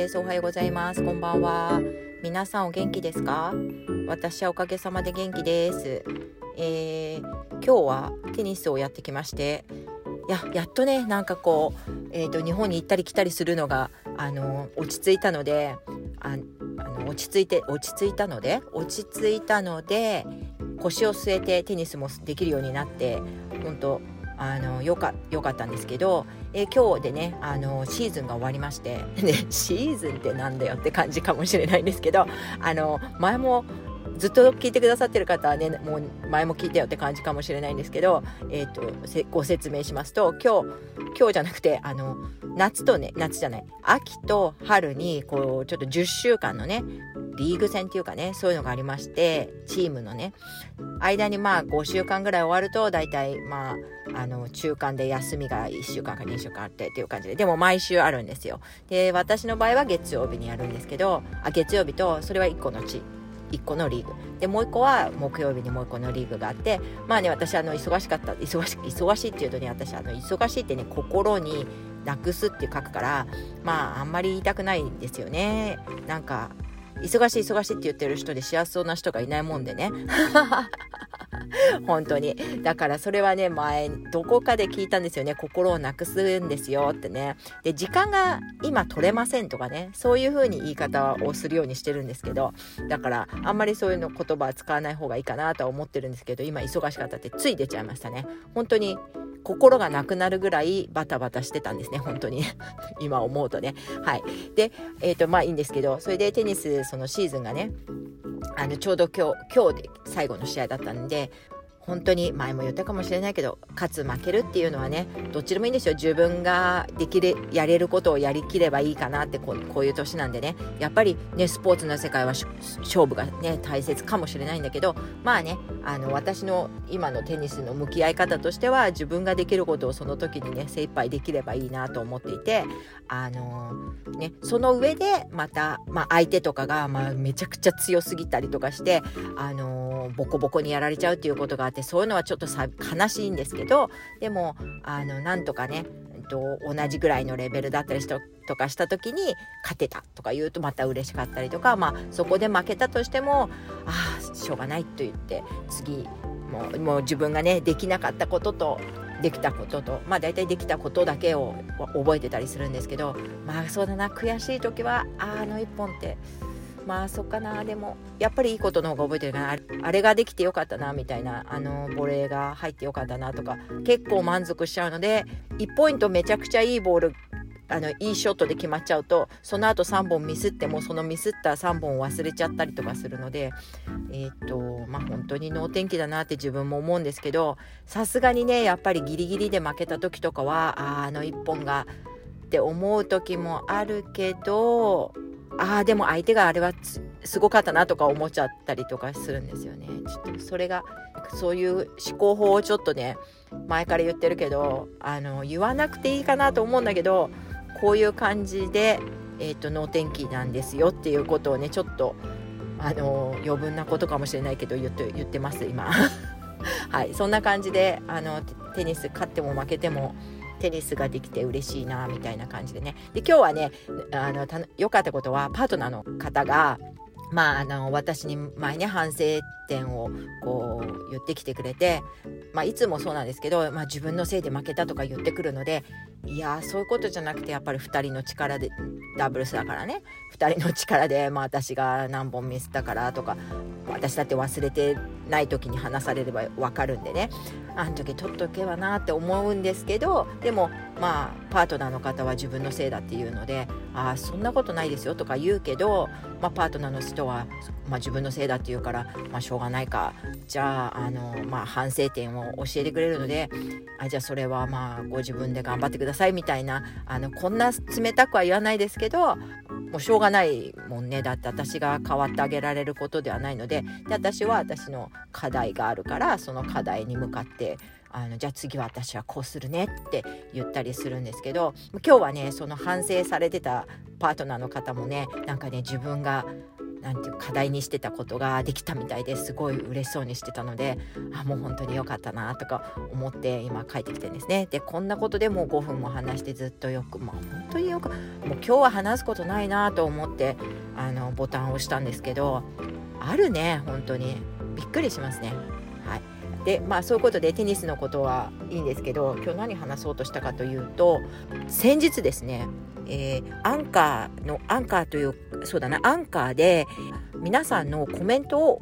です。おはようございます。こんばんは。皆さんお元気ですか？私はおかげさまで元気です。えー、今日はテニスをやってきましていややっとねなんかこう、えーと、日本に行ったり来たりするのがあの落ち着いたのでああの落ち着いて落ち着いたので落ち着いたので腰を据えてテニスもできるようになって本当あのよかよかったんですけど、え今日でねあのシーズンが終わりまして、ね、シーズンってなんだよって感じかもしれないんですけどあの前もずっと聞いてくださってる方はねもう前も聞いたよって感じかもしれないんですけど、えーと、ご説明しますと今日今日じゃなくてあの夏とね夏じゃない秋と春にこうちょっと10週間のねリーグ戦っていうかねそういうのがありましてチームのね間にまあ5週間ぐらい終わると大体まああの中間で休みが1週間か2週間あってっていう感じで。でも毎週あるんですよ。で私の場合は月曜日にやるんですけどあ月曜日とそれは1個のチ1個のリーグ。でもう1個は木曜日にもう1個のリーグがあってまあね私あの忙しかった忙し忙しいっていうとね私あの忙しいってね心になくすって書くからまああんまり言いたくないんですよね。なんか忙しい忙しいって言ってる人で幸せそうな人がいないもんでね。本当に。だからそれはね前どこかで聞いたんですよね。心をなくすんですよってね。で時間が今取れませんとかね。そういう風に言い方をするようにしてるんですけど。だからあんまりそういうの言葉は使わない方がいいかなとは思ってるんですけど今忙しかったってつい出ちゃいましたね。本当に心がなくなるぐらいバタバタしてたんですね本当に。今思うとね。はい。でえっ、ー、とまあいいんですけどそれでテニスそのシーズンがねあのちょうど今日今日で最後の試合だったんで本当に前も言ったかもしれないけど勝つ負けるっていうのはねどっちでもいいんですよ。自分ができるやれることをやりきればいいかなってこうこういう年なんでね。やっぱりねスポーツの世界は勝負がね大切かもしれないんだけどまあねあの私の今のテニスの向き合い方としては自分ができることをその時にね精一杯できればいいなと思っていてあのー、ねその上でまた、まあ、相手とかが、まあ、めちゃくちゃ強すぎたりとかしてあのー、ボコボコにやられちゃうっていうことがってそういうのはちょっとさ悲しいんですけどでもあのなんとかねと同じぐらいのレベルだったりとかした時に勝てたとか言うとまた嬉しかったりとか、まあ、そこで負けたとしてもああしょうがないと言って次もうもう自分がねできなかったこととできたこととまあ大体できたことだけを覚えてたりするんですけどまあそうだな悔しい時はあの一本ってまあそっかな。でもやっぱりいいことの方が覚えてるかな。あれができてよかったなみたいなあのボレーが入ってよかったなとか結構満足しちゃうので1ポイントめちゃくちゃいいボールあのいいショットで決まっちゃうとその後3本ミスってもそのミスった3本を忘れちゃったりとかするのでえっ、とまあ本当に能天気だなって自分も思うんですけどさすがにねやっぱりギリギリで負けた時とかはああの1本がって思う時もあるけどああでも相手があれはすごかったなとか思っちゃったりとかするんですよね。ちょっとそれがそういう思考法をちょっとね前から言ってるけどあの言わなくていいかなと思うんだけどこういう感じで、えーと、能天気なんですよっていうことをねちょっとあの余分なことかもしれないけど言って言ってます今。はいそんな感じであのテニス勝っても負けてもテニスができて嬉しいなみたいな感じでね。で今日はねあの良かったことはパートナーの方がまあ、あの私に前ね反省点をこう言ってきてくれて、まあ、いつもそうなんですけど、まあ、自分のせいで負けたとか言ってくるのでいやそういうことじゃなくてやっぱり2人の力でダブルスだからね。2人の力で、まあ、私が何本ミスったからとか私だって忘れてない時に話されれば分かるんでね。あの時取っとけばなって思うんですけどでもまあパートナーの方は自分のせいだっていうのでああそんなことないですよとか言うけど、まあ、パートナーの人は、まあ、自分のせいだって言うから、まあ、しょうがないか。じゃああの、まあ、反省点を教えてくれるのであじゃあそれはまあご自分で頑張ってくださいみたいなあのこんな冷たくは言わないですけどもうしょうがないもんね。だって私が変わってあげられることではないので。で私は私の課題があるからその課題に向かってあのじゃあ次は私はこうするねって言ったりするんですけど今日はねその反省されてたパートナーの方もねなんかね自分がなんていう課題にしてたことができたみたいですごい嬉しそうにしてたのであもう本当に良かったなとか思って今帰ってきてんですね。でこんなことでもう5分も話してずっとよくまあ本当によくもう今日は話すことないなと思ってあのボタンを押したんですけどあるね本当に。びっくりしますね。はい。でまあそういうことでテニスのことはいいんですけど今日何話そうとしたかというと先日ですねえー、アンカーのアンカーというそうだなアンカーで皆さんのコメントを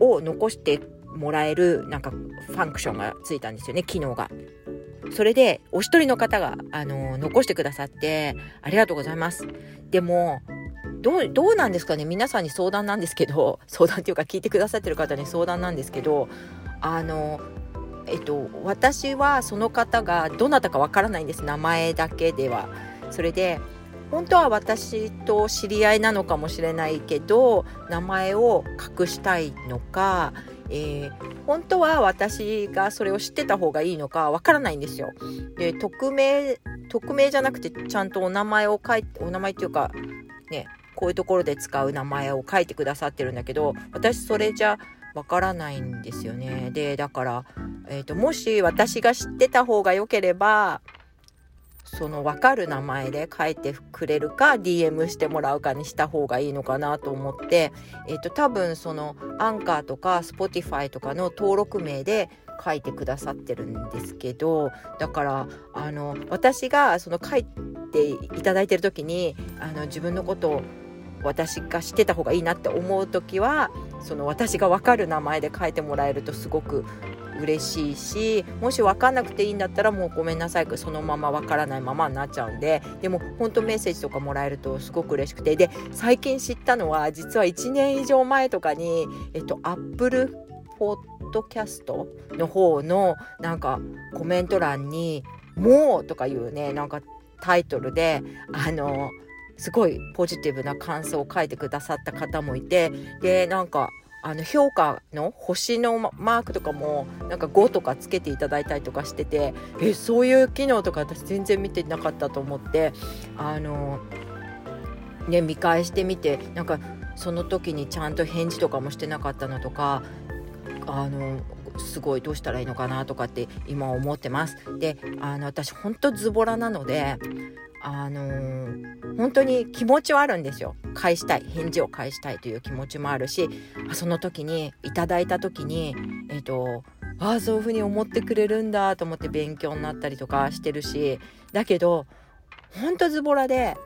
を残してもらえるなんかファンクションがついたんですよね機能が。それでお一人の方があの残してくださってありがとうございます。でもどうどうなんですかね皆さんに相談なんですけど 相談っていうか聞いてくださってる方に相談なんですけどあのえっと私はその方がどなたかわからないんです名前だけでは。それで本当は私と知り合いなのかもしれないけど名前を隠したいのか、えー、本当は私がそれを知ってた方がいいのかわからないんですよ。で匿名匿名じゃなくてちゃんとお名前を書いてお名前っていうかねこういうところで使う名前を書いてくださってるんだけど私それじゃわからないんですよね。でだから、えーともし私が知ってた方が良ければその分かる名前で書いてくれるか DM してもらうかにした方がいいのかなと思って、えーと、多分そのアンカーとか Spotify とかの登録名で書いてくださってるんですけどだからあの私がその書いていただいてる時にあの自分のことを私が知ってた方がいいなって思う時はその私が分かる名前で書いてもらえるとすごく嬉しいしもし分かんなくていいんだったらもうごめんなさいそのまま分からないままになっちゃうんででも本当メッセージとかもらえるとすごく嬉しくて。で最近知ったのは実は1年以上前とかにえっとアップルポッドキャストの方のなんかコメント欄に「もう」とかいうねなんかタイトルであのすごいポジティブな感想を書いてくださった方もいてでなんかあの評価の星のマークとかもなんか5とかつけていただいたりとかしててえそういう機能とか私全然見てなかったと思ってあのね見返してみてなんかその時にちゃんと返事とかもしてなかったのとかあのすごいどうしたらいいのかなとかって今思ってます。であの私ほんとズボラなのであのー、本当に気持ちはあるんですよ。返したい返事を返したいという気持ちもあるしその時にいただいた時にえっ、ー、とああそういうふうに思ってくれるんだと思って勉強になったりとかしてるしだけどほんとズボラで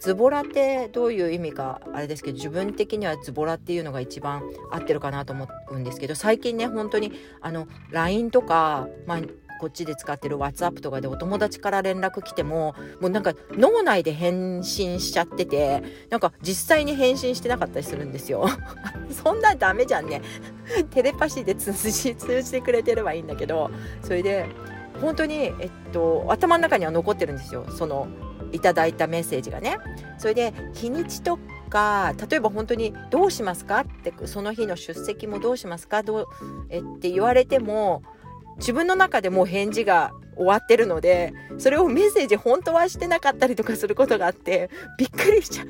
ズボラってどういう意味かあれですけど自分的にはズボラっていうのが一番合ってるかなと思うんですけど最近ね本当にあの LINE とか、まあ、こっちで使ってる WhatsApp とかでお友達から連絡来てももうなんか脳内で返信しちゃっててなんか実際に返信してなかったりするんですよ。そんなダメじゃんね。テレパシーで通じ通じてくれてればいいんだけど。それで本当にえっと頭の中には残ってるんですよ。そのいただいたメッセージがね。それで日にちとか例えば本当に「どうしますか?」ってその日の出席もどうしますかどうえって言われても自分の中でもう返事が終わってるのでそれをメッセージ本当はしてなかったりとかすることがあってびっくりしちゃう。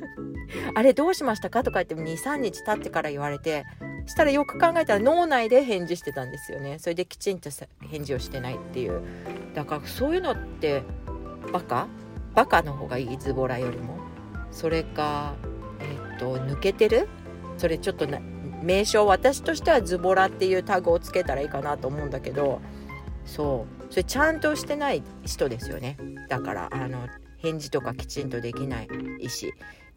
あれどうしましたかとか言っても23日経ってから言われてしたらよく考えたら脳内で返事してたんですよね。それできちんと返事をしてないっていう。だからそういうのってバカ？バカの方がいいズボラよりも。それかえっ、と抜けてる？それちょっと名称私としてはズボラっていうタグをつけたらいいかなと思うんだけどそう。それちゃんとしてない人ですよね。だからあの返事とかきちんとできない意思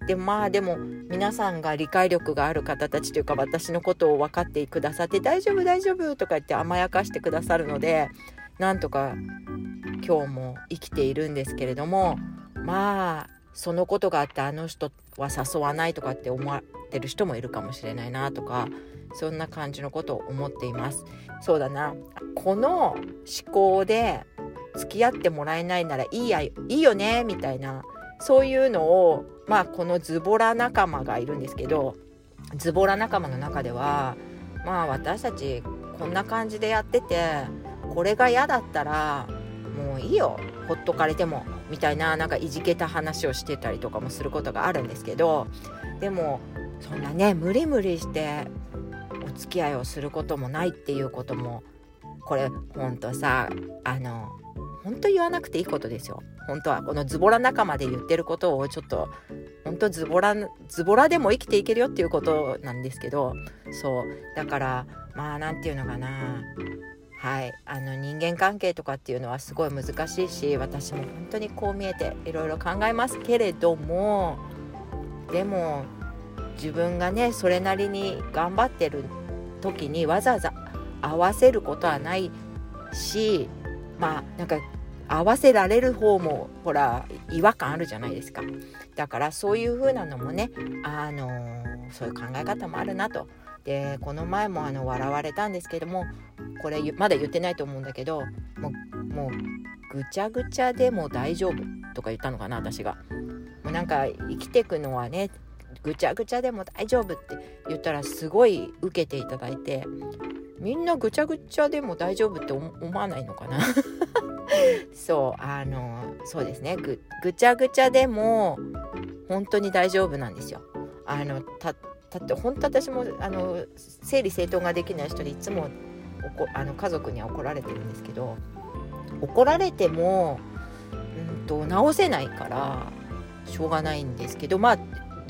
でまあでも皆さんが理解力がある方たちというか私のことを分かってくださって大丈夫大丈夫とか言って甘やかしてくださるのでなんとか今日も生きているんですけれどもまあそのことがあってあの人は誘わないとかって思ってる人もいるかもしれないなとかそんな感じのことを思っています。そうだな。この思考で付き合ってもらえないならいいやいいよねみたいな。そういうのをまあこのズボラ仲間がいるんですけどズボラ仲間の中ではまあ私たちこんな感じでやっててこれが嫌だったらもういいよほっとかれてもみたいななんかいじけた話をしてたりとかもすることがあるんですけどでもそんなね無理無理して付き合いをすることもないっていうこともこれほんとさあの本当言わなくていいことですよ。本当はこのズボラ仲間で言ってることをちょっと本当ズボラズボラでも生きていけるよっていうことなんですけどそう。だからまあ何て言うのかな。はい。あの人間関係とかっていうのはすごい難しいし私も本当にこう見えていろいろ考えますけれどもでも自分がねそれなりに頑張ってる時にわざわざ合わせることはないしまあなんか合わせられる方もほら違和感あるじゃないですか。だからそういう風なのもねあのー、そういう考え方もあるなと。でこの前もあの笑われたんですけどもこれまだ言ってないと思うんだけどもうもうぐちゃぐちゃでも大丈夫とか言ったのかな私が。もうなんか生きてくのはねぐちゃぐちゃでも大丈夫って言ったらすごい受けていただいてみんなぐちゃぐちゃでも大丈夫って思わないのかな？そうあのそうですねぐちゃぐちゃでも本当に大丈夫なんですよ。あのただって本当私もあの整理整頓ができない人でいつもあの家族には怒られてるんですけど怒られても、うんと、直せないからしょうがないんですけどまあ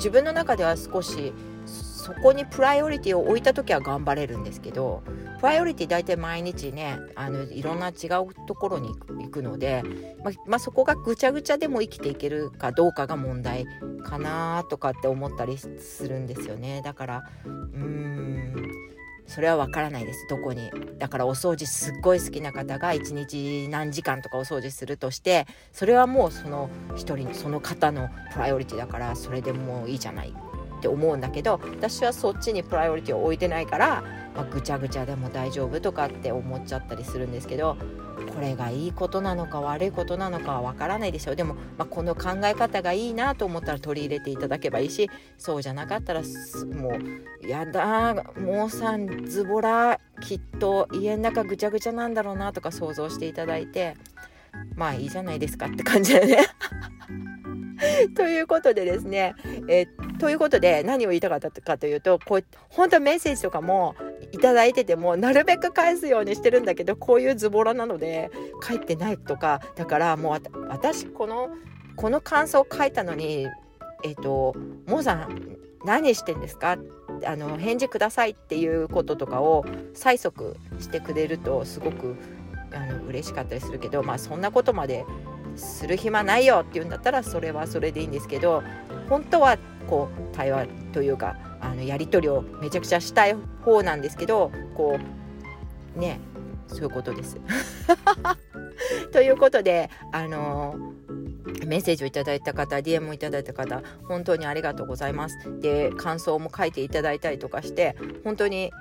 自分の中では少しそこにプライオリティを置いた時は頑張れるんですけどプライオリティ大体毎日ねあのいろんな違うところに行くので、ままあ、そこがぐちゃぐちゃでも生きていけるかどうかが問題かなとかって思ったりするんですよね。だからうーんそれはわからないです。どこに。だからお掃除すっごい好きな方が一日何時間とかお掃除するとしてそれはもうその一人その方のプライオリティだからそれでもういいじゃない。って思うんだけど私はそっちにプライオリティを置いてないから、まあ、ぐちゃぐちゃでも大丈夫とかって思っちゃったりするんですけどこれがいいことなのか悪いことなのかはわからないでしょう。でも、まあ、この考え方がいいなと思ったら取り入れていただけばいいしそうじゃなかったらもうやだもうさんズボラきっと家の中ぐちゃぐちゃなんだろうなとか想像していただいてまあいいじゃないですかって感じだよね。ということでですね、えということで何を言いたかったかというとこう本当メッセージとかもいただいててもなるべく返すようにしてるんだけどこういうズボラなので返ってないとかだからもう私このこの感想を書いたのにえっ、ー、と「モさん何してんですか?」あの返事くださいっていうこととかを催促してくれるとすごくあの嬉しかったりするけどまあそんなことまでする暇ないよって言うんだったらそれはそれでいいんですけど本当はこう対話というかあのやり取りをめちゃくちゃしたい方なんですけどこうねそういうことです。ということであのメッセージをいただいた方 DM をいただいた方本当にありがとうございます。で感想も書いていただいたりとかして本当に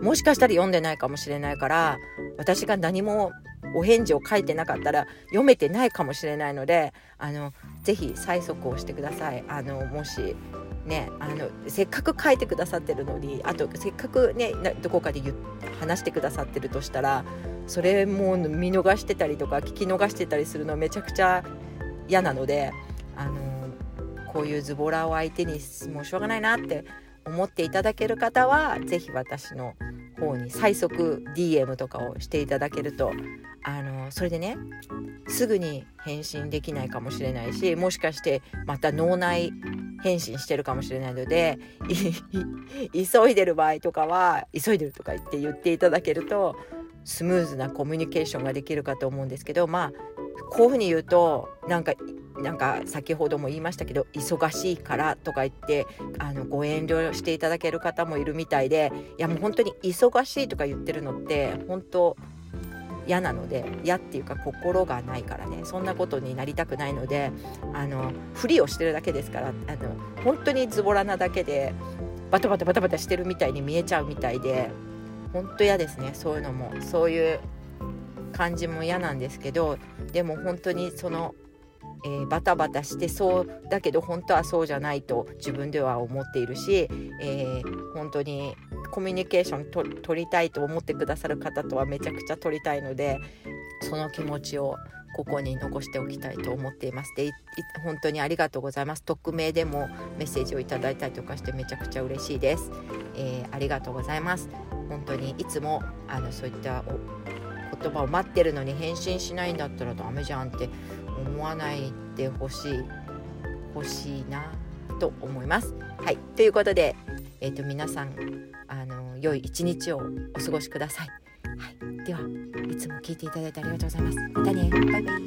もしかしたら読んでないかもしれないから私が何もお返事を書いてなかったら読めてないかもしれないのであのぜひ催促をしてください。あのもしねあのせっかく書いてくださってるのにあとせっかくねどこかで話してくださってるとしたらそれも見逃してたりとか聞き逃してたりするのめちゃくちゃ嫌なのであのこういうズボラを相手にもうしょうがないなって思っていただける方は是非私の方に最速 DM とかをしていただけるとあのそれでねすぐに返信できないかもしれないしもしかしてまた脳内返信してるかもしれないので 急いでる場合とかは急いでるとか言って言っていただけるとスムーズなコミュニケーションができるかと思うんですけどまあこういうふうに言うとなんかなんか先ほども言いましたけど忙しいからとか言ってあのご遠慮していただける方もいるみたいでいやもう本当に忙しいとか言ってるのって本当嫌なので嫌っていうか心がないからねそんなことになりたくないのであのふりをしてるだけですからあの本当にズボラなだけでバタバタバタバタしてるみたいに見えちゃうみたいで本当嫌ですねそういうのも。そういう感じも嫌なんですけどでも本当にそのえー、バタバタしてそうだけど本当はそうじゃないと自分では思っているし、えー、本当にコミュニケーション取りたいと思ってくださる方とはめちゃくちゃ取りたいのでその気持ちをここに残しておきたいと思っています。で本当にありがとうございます。匿名でもメッセージをいただいたりとかしてめちゃくちゃ嬉しいです、えー、ありがとうございます。本当にいつもあのそういった言葉を待ってるのに返信しないんだったらダメじゃんって思わないでほしい欲しいなと思います。はいということで、えーと、皆さんあの良い一日をお過ごしください。はい、ではいつも聞いていただいてありがとうございます。またねバイバイ